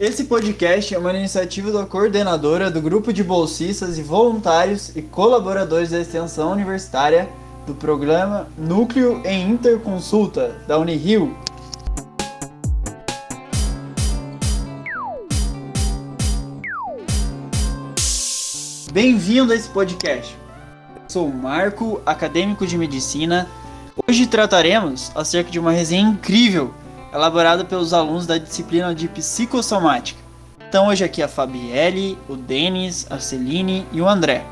Esse podcast é uma iniciativa da coordenadora do grupo de bolsistas e voluntários e colaboradores da extensão universitária do programa Núcleo em Interconsulta da Unirio. Bem-vindo a esse podcast. Sou o Marco, acadêmico de medicina. Hoje trataremos acerca de uma resenha incrível elaborada pelos alunos da disciplina de psicossomática. Então hoje aqui a Fabielle, o Denis, a Celine e o André.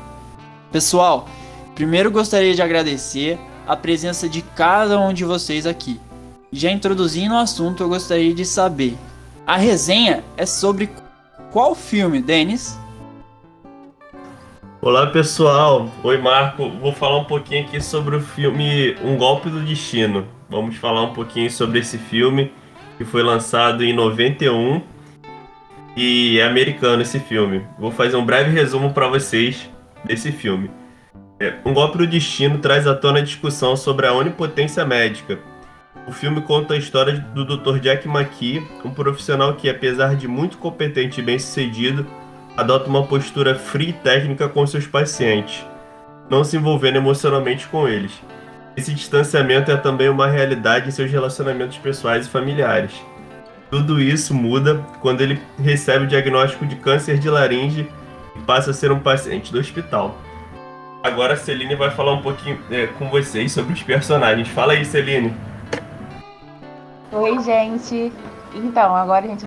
Pessoal, primeiro gostaria de agradecer a presença de cada um de vocês aqui. Já introduzindo o assunto, eu gostaria de saber: a resenha é sobre qual filme, Denis? Olá pessoal, oi Marco, vou falar um pouquinho aqui sobre o filme Um Golpe do Destino. Vamos falar um pouquinho sobre esse filme que foi lançado em 91 e é americano esse filme. Vou fazer um breve resumo para vocês desse filme. É, um Golpe do Destino traz à tona a discussão sobre a onipotência médica. O filme conta a história do Dr. Jack McKee, um profissional que, apesar de muito competente e bem-sucedido, adota uma postura fria e técnica com seus pacientes, não se envolvendo emocionalmente com eles. Esse distanciamento é também uma realidade em seus relacionamentos pessoais e familiares. Tudo isso muda quando ele recebe o diagnóstico de câncer de laringe e passa a ser um paciente do hospital. Agora a Celine vai falar um pouquinho é, com vocês sobre os personagens. Fala aí, Celine. Oi, gente. Então, agora a gente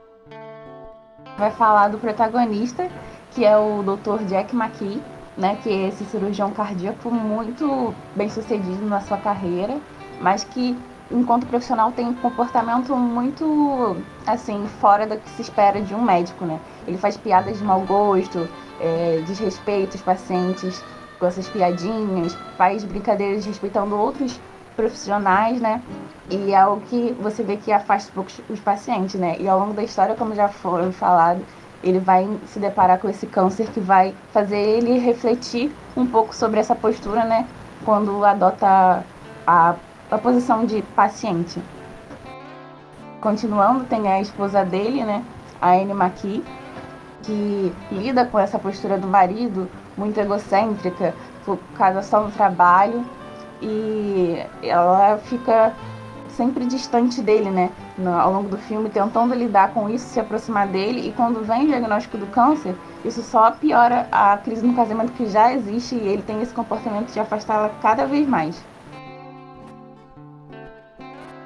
vai falar do protagonista, que é o Dr. Jack McKee, né, que é esse cirurgião cardíaco muito bem sucedido na sua carreira, mas que enquanto profissional tem um comportamento muito assim fora do que se espera de um médico, né? Ele faz piadas de mau gosto, é, desrespeita os pacientes com essas piadinhas, faz brincadeiras respeitando outros profissionais, né? E é o que você vê que afasta um pouco os pacientes, né? E ao longo da história, como já foi falado, ele vai se deparar com esse câncer que vai fazer ele refletir um pouco sobre essa postura, né? Quando adota a, a posição de paciente. Continuando, tem a esposa dele, né? A Anne McKee, que lida com essa postura do marido, muito egocêntrica, focada só no trabalho. E ela fica sempre distante dele, né? No, ao longo do filme, tentando lidar com isso, se aproximar dele. E quando vem o diagnóstico do câncer, isso só piora a crise no casamento que já existe e ele tem esse comportamento de afastá-la cada vez mais.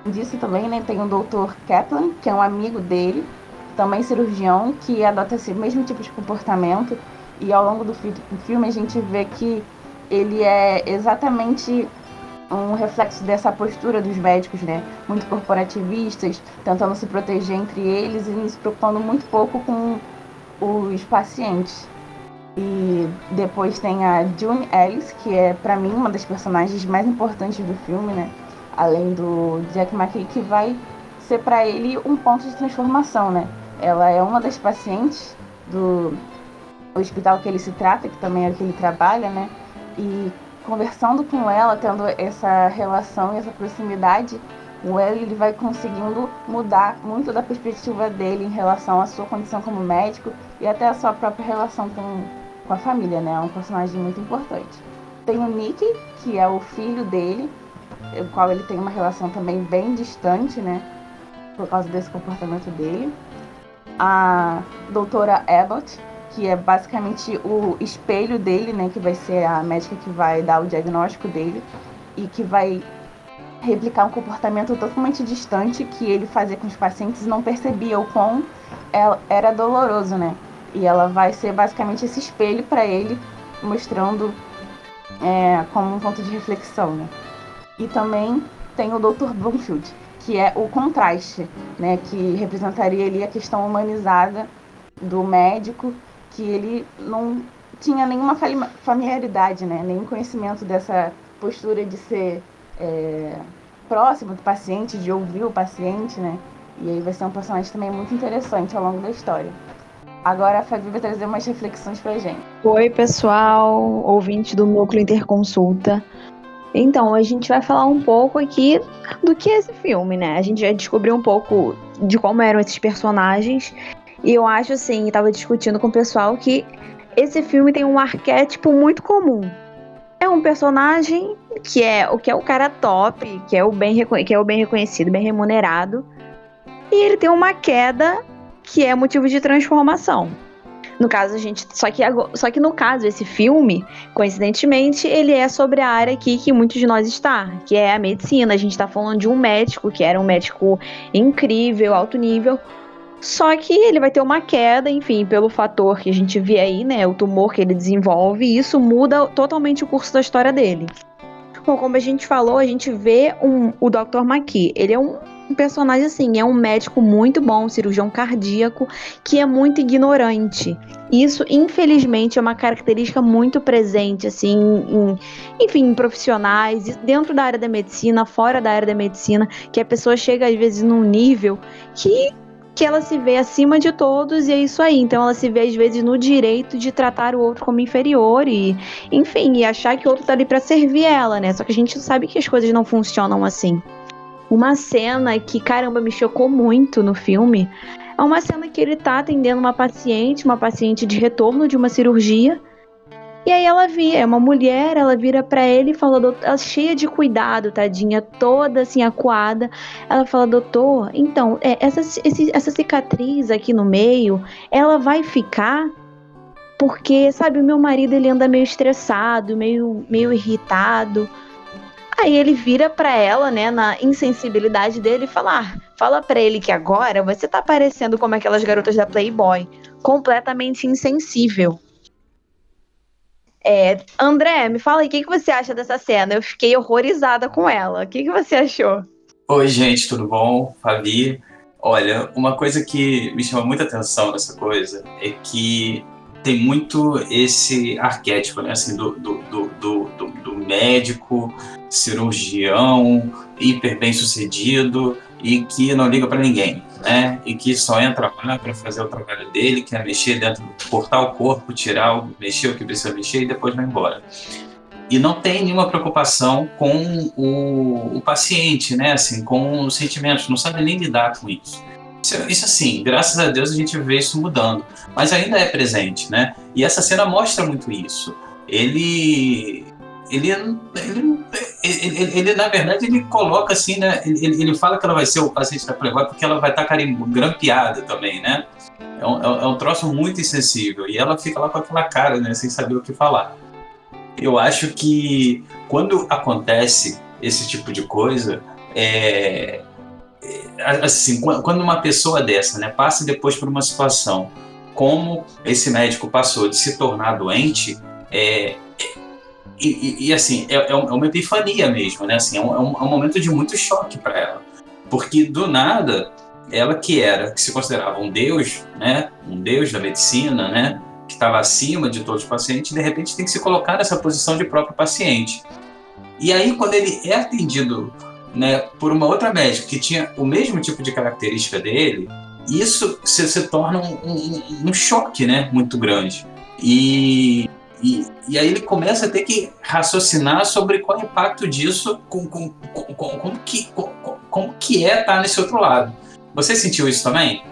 Disso também, né, tem o Dr. Kaplan, que é um amigo dele, também cirurgião, que adota esse mesmo tipo de comportamento. E ao longo do, fi do filme a gente vê que ele é exatamente um reflexo dessa postura dos médicos, né? Muito corporativistas, tentando se proteger entre eles e se preocupando muito pouco com os pacientes. E depois tem a June Ellis, que é para mim uma das personagens mais importantes do filme, né? Além do Jack McKee, que vai ser para ele um ponto de transformação, né? Ela é uma das pacientes do hospital que ele se trata, que também é o que ele trabalha, né? E conversando com ela, tendo essa relação e essa proximidade, o L ele vai conseguindo mudar muito da perspectiva dele em relação à sua condição como médico e até a sua própria relação com, com a família, né? É um personagem muito importante. Tem o Nick, que é o filho dele, o qual ele tem uma relação também bem distante, né? Por causa desse comportamento dele. A doutora Abbott, que é basicamente o espelho dele, né, que vai ser a médica que vai dar o diagnóstico dele e que vai replicar um comportamento totalmente distante que ele fazia com os pacientes e não percebia o quão era doloroso, né? E ela vai ser basicamente esse espelho para ele, mostrando é, como um ponto de reflexão, né? E também tem o Dr. Bloomfield, que é o contraste, né? Que representaria ali a questão humanizada do médico que ele não tinha nenhuma familiaridade, né? nenhum conhecimento dessa postura de ser é, próximo do paciente, de ouvir o paciente, né? E aí vai ser um personagem também muito interessante ao longo da história. Agora a Fabi vai trazer umas reflexões pra gente. Oi, pessoal, ouvinte do Núcleo Interconsulta. Então, a gente vai falar um pouco aqui do que é esse filme, né? A gente já descobriu um pouco de como eram esses personagens E eu acho assim, tava discutindo com o pessoal que esse filme tem um arquétipo muito comum. É um personagem que é o que é o cara top, que é o bem, que é o bem reconhecido, bem remunerado, e ele tem uma queda que é motivo de transformação. No caso, a gente. Só que, só que no caso, esse filme, coincidentemente, ele é sobre a área aqui que muitos de nós está, que é a medicina. A gente está falando de um médico que era um médico incrível, alto nível. Só que ele vai ter uma queda, enfim, pelo fator que a gente vê aí, né? O tumor que ele desenvolve, e isso muda totalmente o curso da história dele. Bom, como a gente falou, a gente vê um, o Dr. McKee. Ele é um um personagem assim, é um médico muito bom, um cirurgião cardíaco, que é muito ignorante. Isso, infelizmente, é uma característica muito presente, assim, em, enfim, em profissionais, dentro da área da medicina, fora da área da medicina, que a pessoa chega às vezes num nível que que ela se vê acima de todos e é isso aí. Então ela se vê às vezes no direito de tratar o outro como inferior e, enfim, e achar que o outro tá ali para servir ela, né? Só que a gente sabe que as coisas não funcionam assim. Uma cena que, caramba, me chocou muito no filme é uma cena que ele tá atendendo uma paciente, uma paciente de retorno de uma cirurgia. E aí ela via, é uma mulher, ela vira para ele e fala, ela cheia de cuidado, tadinha, toda assim acuada. Ela fala, doutor, então, é, essa, esse, essa cicatriz aqui no meio, ela vai ficar porque, sabe, o meu marido ele anda meio estressado, meio, meio irritado. Aí ele vira para ela, né, na insensibilidade dele e fala: ah, fala para ele que agora você tá parecendo como aquelas garotas da Playboy, completamente insensível. É, André, me fala aí, o que, que você acha dessa cena? Eu fiquei horrorizada com ela. O que, que você achou? Oi, gente, tudo bom? Fabi. Olha, uma coisa que me chama muita atenção nessa coisa é que tem muito esse arquétipo, né? Assim, do, do, do, do, do médico, cirurgião, hiper bem sucedido e que não liga para ninguém, né? E que só entra lá para fazer o trabalho dele, que é mexer dentro, cortar o corpo, tirar, mexer o que precisa mexer e depois vai embora. E não tem nenhuma preocupação com o, o paciente, né? Assim, com os sentimentos, não sabe nem lidar com isso. Isso, isso assim, graças a Deus a gente vê isso mudando, mas ainda é presente, né? E essa cena mostra muito isso. Ele ele, ele, ele, ele, na verdade, ele coloca assim, né? Ele, ele fala que ela vai ser o paciente da Playboy porque ela vai estar tá grampeada também, né? É um, é um troço muito insensível. E ela fica lá com aquela cara, né? Sem saber o que falar. Eu acho que quando acontece esse tipo de coisa, é, assim, quando uma pessoa dessa né, passa depois por uma situação como esse médico passou de se tornar doente, é, e, e, e, assim, é, é, uma epifania mesmo, né? Assim, é, um, é um é momento de muito choque para ela. Porque do nada, ela que era, que se considerava um deus, né? Um deus da medicina, né? Que estava acima de todos os pacientes, de repente tem que se colocar nessa posição de próprio paciente. E aí, quando ele é atendido né, por uma outra médica que tinha o mesmo tipo de característica dele, isso se, se torna um, um, um, choque né, muito grande. E, e, e, aí ele começa a ter que raciocinar sobre qual é o impacto disso, com, com, com, com como, que, com, como que é estar nesse outro lado. Você sentiu isso também?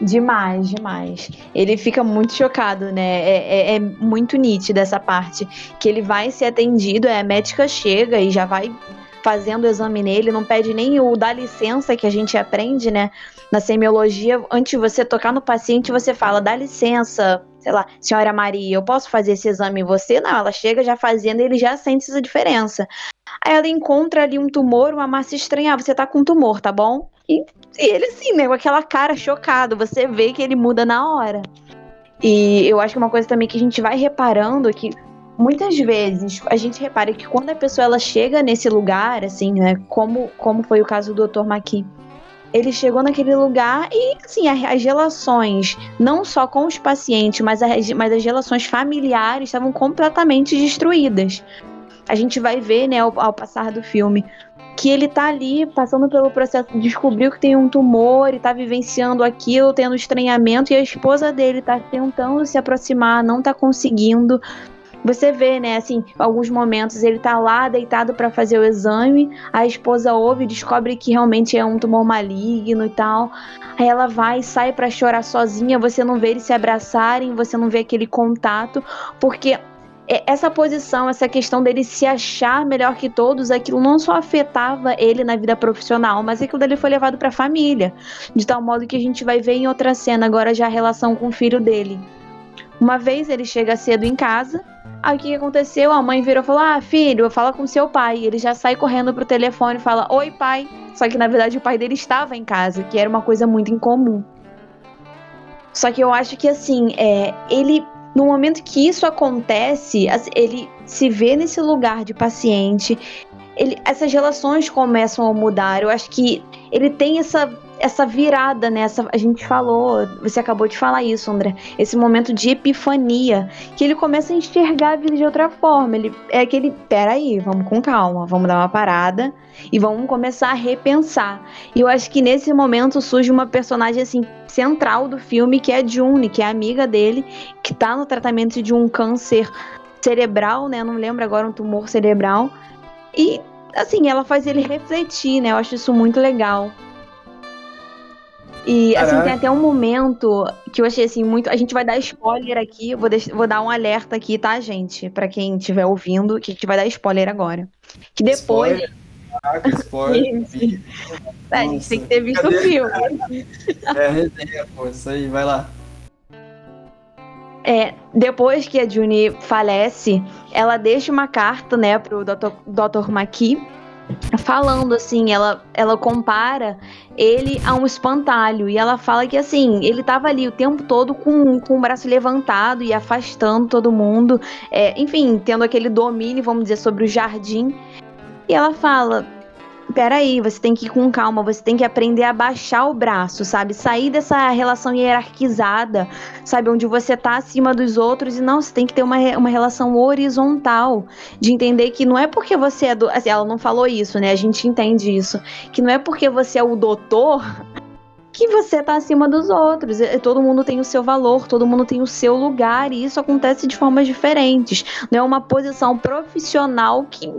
Demais, demais. Ele fica muito chocado, né? É, é, é, muito nítido essa parte. Que ele vai ser atendido, é, a médica chega e já vai fazendo o exame nele, não pede nem o dá licença que a gente aprende, né? Na semiologia, antes de você tocar no paciente, você fala, dá licença, sei lá, senhora Maria, eu posso fazer esse exame em você? Não, ela chega já fazendo ele já sente essa diferença. Aí ela encontra ali um tumor, uma massa estranha, ah, você tá com tumor, tá bom? E, e ele sim, né, com aquela cara chocado, você vê que ele muda na hora. E eu acho que uma coisa também que a gente vai reparando é que muitas vezes a gente repara que quando a pessoa ela chega nesse lugar, assim, né, como, como foi o caso do Dr. Maqui, ele chegou naquele lugar e, assim, as relações, não só com os pacientes, mas as, mas as relações familiares estavam completamente destruídas. A gente vai ver, né, ao, ao passar do filme, que ele tá ali passando pelo processo, descobriu que tem um tumor e tá vivenciando aquilo, tendo estranhamento, e a esposa dele tá tentando se aproximar, não tá conseguindo. Você vê, né, assim, alguns momentos ele tá lá deitado para fazer o exame, a esposa ouve e descobre que realmente é um tumor maligno e tal. Aí ela vai sai para chorar sozinha, você não vê eles se abraçarem, você não vê aquele contato, porque é, essa posição, essa questão dele se achar melhor que todos, aquilo não só afetava ele na vida profissional, mas aquilo dele foi levado para a família, de tal modo que a gente vai ver em outra cena agora já a relação com o filho dele. Uma vez ele chega cedo em casa, aí o que aconteceu? A mãe virou e falou: "Ah, filho, fala com seu pai". Ele já sai correndo pro telefone e fala: "Oi, pai". Só que na verdade o pai dele estava em casa, que era uma coisa muito incomum. Só que eu acho que assim, é, ele no momento que isso acontece, ele se vê nesse lugar de paciente, ele, essas relações começam a mudar. Eu acho que ele tem essa essa virada, né? Essa, a gente falou, você acabou de falar isso, André. Esse momento de epifania, que ele começa a enxergar a vida de outra forma. Ele é aquele, peraí, vamos com calma, vamos dar uma parada e vamos começar a repensar. E eu acho que nesse momento surge uma personagem assim central do filme, que é a June, que é amiga dele, que tá no tratamento de um câncer cerebral, né? Não lembro agora um tumor cerebral. E assim, ela faz ele refletir, né? Eu acho isso muito legal. E assim, tem até um momento que eu achei assim muito. A gente vai dar spoiler aqui, vou, vou dar um alerta aqui, tá, gente? Para quem estiver ouvindo, que a gente vai dar spoiler agora. Que depois. Spoiler. Caraca, spoiler. é, a gente tem que ter visto Cadê? o filme. É, resenha, pô, isso aí, vai lá. É, depois que a Juni falece, ela deixa uma carta, né, pro Dr. Dr. Maki, falando assim, ela, ela compara ele a um espantalho e ela fala que assim, ele tava ali o tempo todo com, com o braço levantado e afastando todo mundo, é, enfim, tendo aquele domínio, vamos dizer, sobre o jardim. E ela fala: peraí, você tem que ir com calma, você tem que aprender a baixar o braço, sabe? Sair dessa relação hierarquizada, sabe? Onde você tá acima dos outros e não, você tem que ter uma, uma relação horizontal, de entender que não é porque você é do. Assim, ela não falou isso, né? A gente entende isso. Que não é porque você é o doutor que você tá acima dos outros. Todo mundo tem o seu valor, todo mundo tem o seu lugar, e isso acontece de formas diferentes. Não é uma posição profissional que,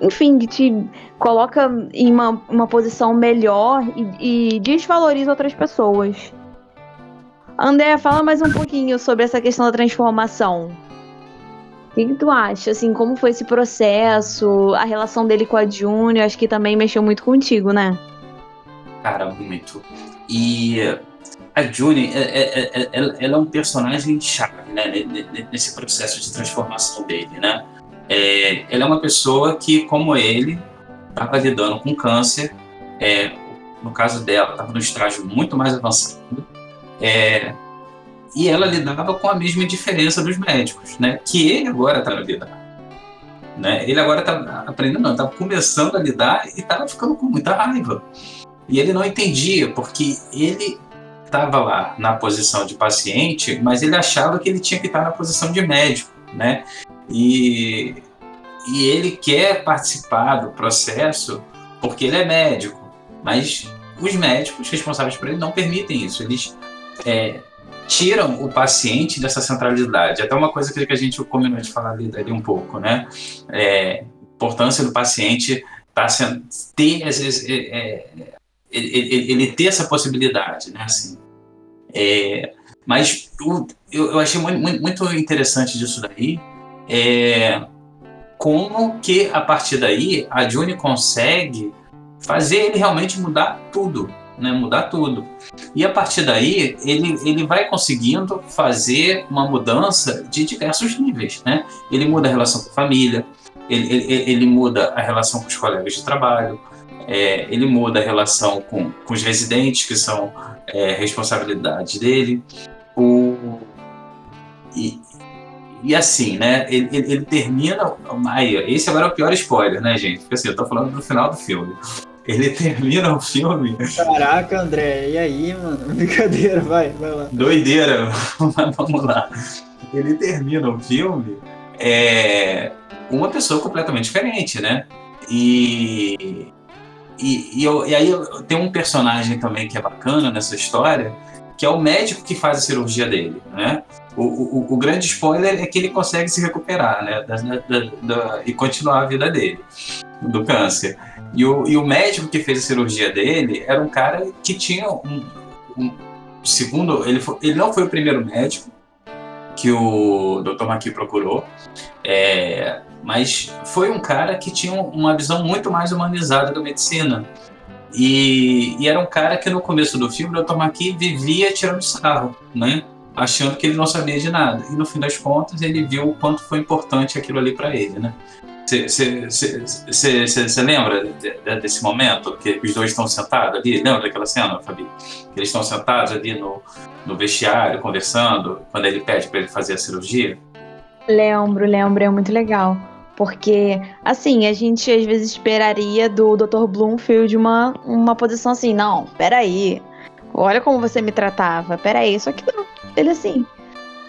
enfim, que te coloca em uma, uma posição melhor e, e desvaloriza outras pessoas. André, fala mais um pouquinho sobre essa questão da transformação. O que, tu acha? Assim, como foi esse processo? A relação dele com a Junior, acho que também mexeu muito contigo, né? Cara, muito. E a Juni, é, é, é, ela é um personagem chave né, nesse processo de transformação dele, né? Ela é uma pessoa que, como ele, estava lidando com câncer. É, no caso dela, estava no estágio muito mais avançado. É, e ela lidava com a mesma indiferença dos médicos, né? Que ele agora estava lidando. Né? Ele agora está aprendendo, não, estava começando a lidar e estava ficando com muita raiva. E ele não entendia, porque ele estava lá na posição de paciente, mas ele achava que ele tinha que estar na posição de médico, né? E, e ele quer participar do processo porque ele é médico, mas os médicos responsáveis por ele não permitem isso. Eles é, tiram o paciente dessa centralidade. Até uma coisa que a gente combinou de falar ali, ali um pouco, né? É, importância do paciente tá sendo, ter é, é ele, ele, ter essa possibilidade, né? Assim, é, mas eu, eu achei muito, muito interessante disso daí, é, como que a partir daí a Juni consegue fazer ele realmente mudar tudo, né? Mudar tudo. E a partir daí ele, ele vai conseguindo fazer uma mudança de diversos níveis, né? Ele muda a relação com a família, ele, ele, ele muda a relação com os colegas de trabalho, é, ele muda a relação com, com os residentes, que são é, responsabilidade dele. O, e, e assim, né? Ele, ele, ele, termina. Aí, esse agora é o pior spoiler, né, gente? Porque assim, eu tô falando do final do filme. Ele termina o filme. Caraca, André, e aí, mano? Brincadeira, vai, vai lá. Doideira, vamos lá. Ele termina o filme é uma pessoa completamente diferente, né? E e, e, eu, e aí tem um personagem também que é bacana nessa história, que é o médico que faz a cirurgia dele, né? O, o, o grande spoiler é que ele consegue se recuperar, né? Da, da, da, e continuar a vida dele, do câncer. E o, e o médico que fez a cirurgia dele era um cara que tinha um, um segundo, ele, foi, ele não foi o primeiro médico que o Dr. Maqui procurou, é, mas foi um cara que tinha uma visão muito mais humanizada da medicina. E, e, era um cara que no começo do filme, o Dr. Maqui vivia tirando sarro, né? achando que ele não sabia de nada. E no fim das contas, ele viu o quanto foi importante aquilo ali para ele. Né? Você lembra de, de, desse momento que os dois estão sentados ali? Lembra daquela cena, Fabi? Eles estão sentados ali no, no vestiário, conversando, quando ele pede para ele fazer a cirurgia? Lembro, lembro, é muito legal. Porque, assim, a gente às vezes esperaria do Dr. Bloomfield uma, uma posição assim, não, peraí, olha como você me tratava, peraí, só que não, ele assim,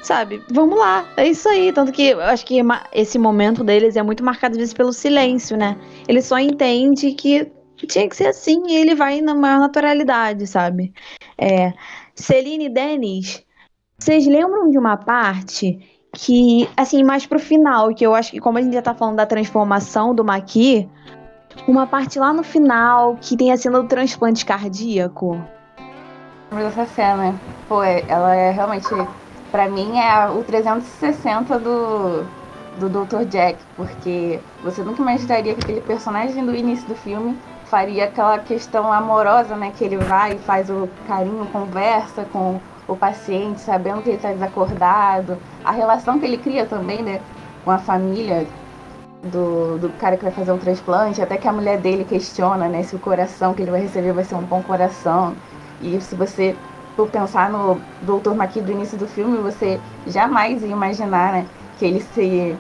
sabe, vamos lá, é isso aí. Tanto que eu acho que esse momento deles é muito marcado às vezes pelo silêncio, né? Ele só entende que tinha que ser assim e ele vai na maior naturalidade, sabe? É, Celine e Denis, vocês lembram de uma parte que, assim, mais pro final, que eu acho que como a gente já tá falando da transformação do Maqui, uma parte lá no final que tem a cena do transplante cardíaco. Essa cena, pô, é, ela é realmente para mim é o 360 do, do Dr. Jack, porque você nunca imaginaria que aquele personagem do início do filme faria aquela questão amorosa, né? Que ele vai e faz o carinho, conversa com o paciente, sabendo que ele está desacordado. A relação que ele cria também, né? Com a família do, do cara que vai fazer um transplante, até que a mulher dele questiona, né? Se o coração que ele vai receber vai ser um bom coração. E se você por pensar no Dr. Maqui do início do filme, você jamais ia imaginar né, que ele se,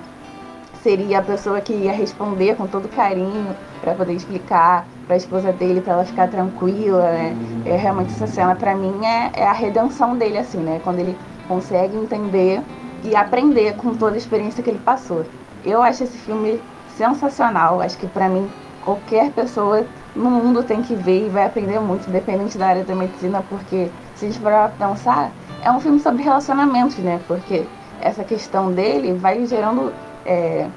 seria a pessoa que ia responder com todo carinho para poder explicar para a esposa dele, para ela ficar tranquila. Né? É realmente essa cena, para mim, é, é a redenção dele, assim, né? Quando ele consegue entender e aprender com toda a experiência que ele passou. Eu acho esse filme sensacional. Acho que para mim qualquer pessoa no mundo tem que ver e vai aprender muito, independente da área da medicina, porque se a gente for pensar, é um filme sobre relacionamentos, né? Porque essa questão dele vai gerando é,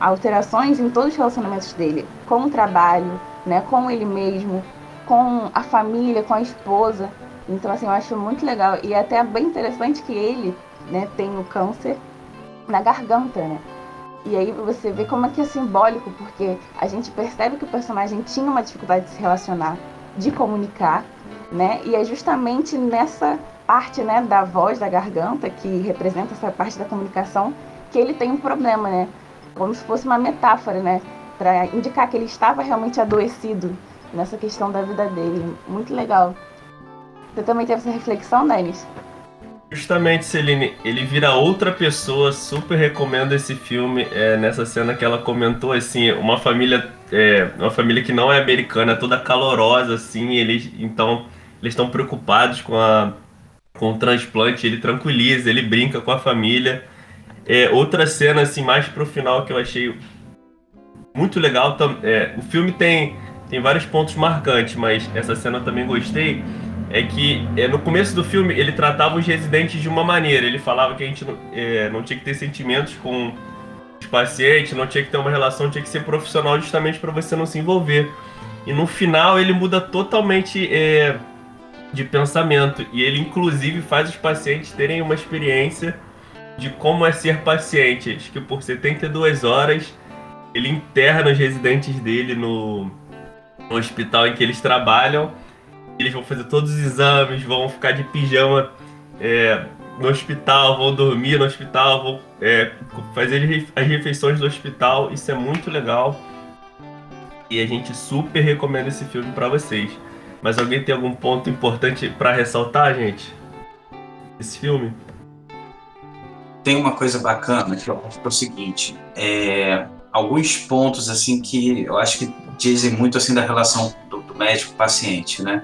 alterações em todos os relacionamentos dele, com o trabalho, né? Com ele mesmo, com a família, com a esposa. Então, assim, eu acho muito legal. E é até bem interessante que ele né, tem o câncer na garganta, né? E aí você vê como é que é simbólico, porque a gente percebe que o personagem tinha uma dificuldade de se relacionar, de comunicar, né? E é justamente nessa parte, né, da voz, da garganta, que representa essa parte da comunicação, que ele tem um problema, né? Como se fosse uma metáfora, né? Para indicar que ele estava realmente adoecido nessa questão da vida dele. Muito legal. Você também teve essa reflexão, Denis? Justamente, Celine, ele vira outra pessoa. Super recomendo esse filme. É, nessa cena que ela comentou, assim, uma família, é, uma família que não é americana, toda calorosa, assim. Eles, então, eles estão preocupados com a com o transplante. Ele tranquiliza, ele brinca com a família. É, outra cena, assim, mais pro final que eu achei muito legal. É, o filme tem tem vários pontos marcantes, mas essa cena eu também gostei é que é, no começo do filme ele tratava os residentes de uma maneira. Ele falava que a gente não, é, não tinha que ter sentimentos com os pacientes, não tinha que ter uma relação, tinha que ser profissional justamente para você não se envolver. E no final ele muda totalmente é, de pensamento e ele inclusive faz os pacientes terem uma experiência de como é ser paciente. Acho que por 72 horas ele interna os residentes dele no, no hospital em que eles trabalham eles vão fazer todos os exames, vão ficar de pijama é, no hospital, vão dormir no hospital, vão é, fazer as refeições do hospital. Isso é muito legal. E a gente super recomenda esse filme para vocês. Mas alguém tem algum ponto importante para ressaltar, gente? Esse filme? Tem uma coisa bacana que eu acho que é o seguinte, é, alguns pontos assim que eu acho que dizem muito assim da relação do, do médico-paciente, né?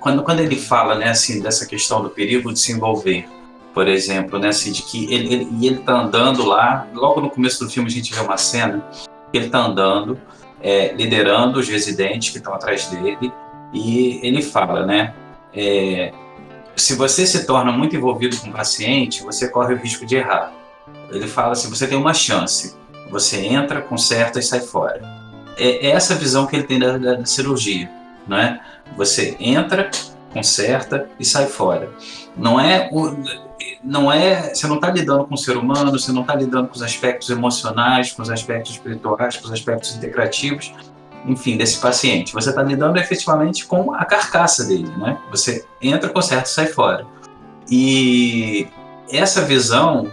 quando, quando ele fala né, assim, dessa questão do perigo de se envolver, por exemplo, né, assim, de que ele, ele, ele tá andando lá, logo no começo do filme a gente vê uma cena ele está andando, é, liderando os residentes que estão atrás dele, e ele fala, né, é, se você se torna muito envolvido com o paciente, você corre o risco de errar. Ele fala assim: você tem uma chance, você entra, conserta e sai fora. É, é essa visão que ele tem da, da, da cirurgia, não é? Você entra, conserta e sai fora. Não é o, não é, você não está lidando com o ser humano, você não está lidando com os aspectos emocionais, com os aspectos espirituais, com os aspectos integrativos, enfim, desse paciente. Você está lidando efetivamente com a carcaça dele, né? Você entra, conserta e sai fora. E essa visão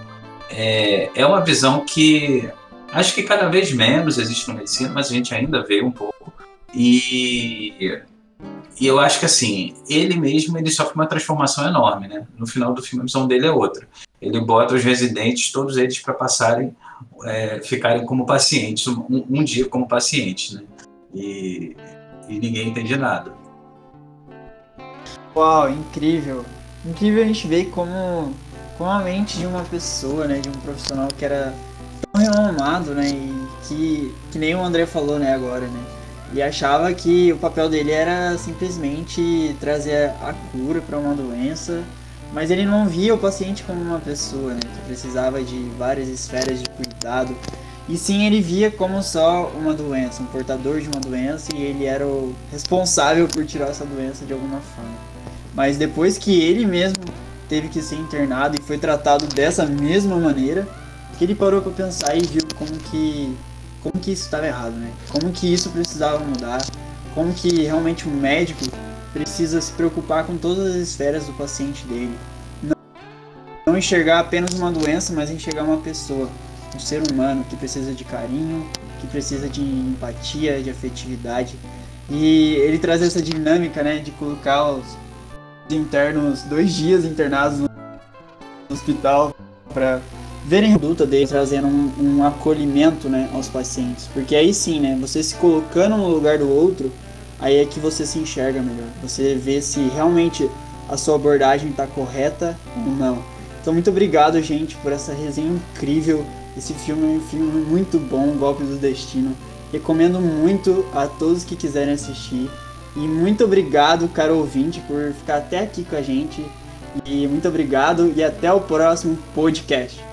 é, é uma visão que acho que cada vez menos existe na medicina, mas a gente ainda vê um pouco. E e eu acho que assim, ele mesmo ele sofre uma transformação enorme, né? No final do filme a visão dele é outra. Ele bota os residentes, todos eles, para passarem, é, ficarem como pacientes, um, um, dia como pacientes, né? E, e ninguém entende nada. Uau, incrível! Incrível a gente ver como, como a mente de uma pessoa, né, de um profissional que era renomado, né, e que, que nem o André falou, né, agora, né, e achava que o papel dele era simplesmente trazer a cura para uma doença, mas ele não via o paciente como uma pessoa, né, que precisava de várias esferas de cuidado. E sim, ele via como só uma doença, um portador de uma doença, e ele era o responsável por tirar essa doença de alguma forma. Mas depois que ele mesmo teve que ser internado e foi tratado dessa mesma maneira, que ele parou para pensar e viu como que como que isso estava errado, né? Como que isso precisava mudar, como que realmente o médico precisa se preocupar com todas as esferas do paciente dele. Não, não enxergar apenas uma doença, mas enxergar uma pessoa, um ser humano que precisa de carinho, que precisa de empatia, de afetividade. E ele traz essa dinâmica, né, de colocar os internos dois dias internados no hospital para verem a conduta dele trazendo um, um, acolhimento né, aos pacientes. Porque aí sim, né, você se colocando no lugar do outro, aí é que você se enxerga melhor. Você vê se realmente a sua abordagem está correta ou não. Então muito obrigado, gente, por essa resenha incrível. Esse filme é um filme muito bom, Golpe do Destino. Recomendo muito a todos que quiserem assistir. E muito obrigado, caro ouvinte, por ficar até aqui com a gente. E muito obrigado e até o próximo podcast.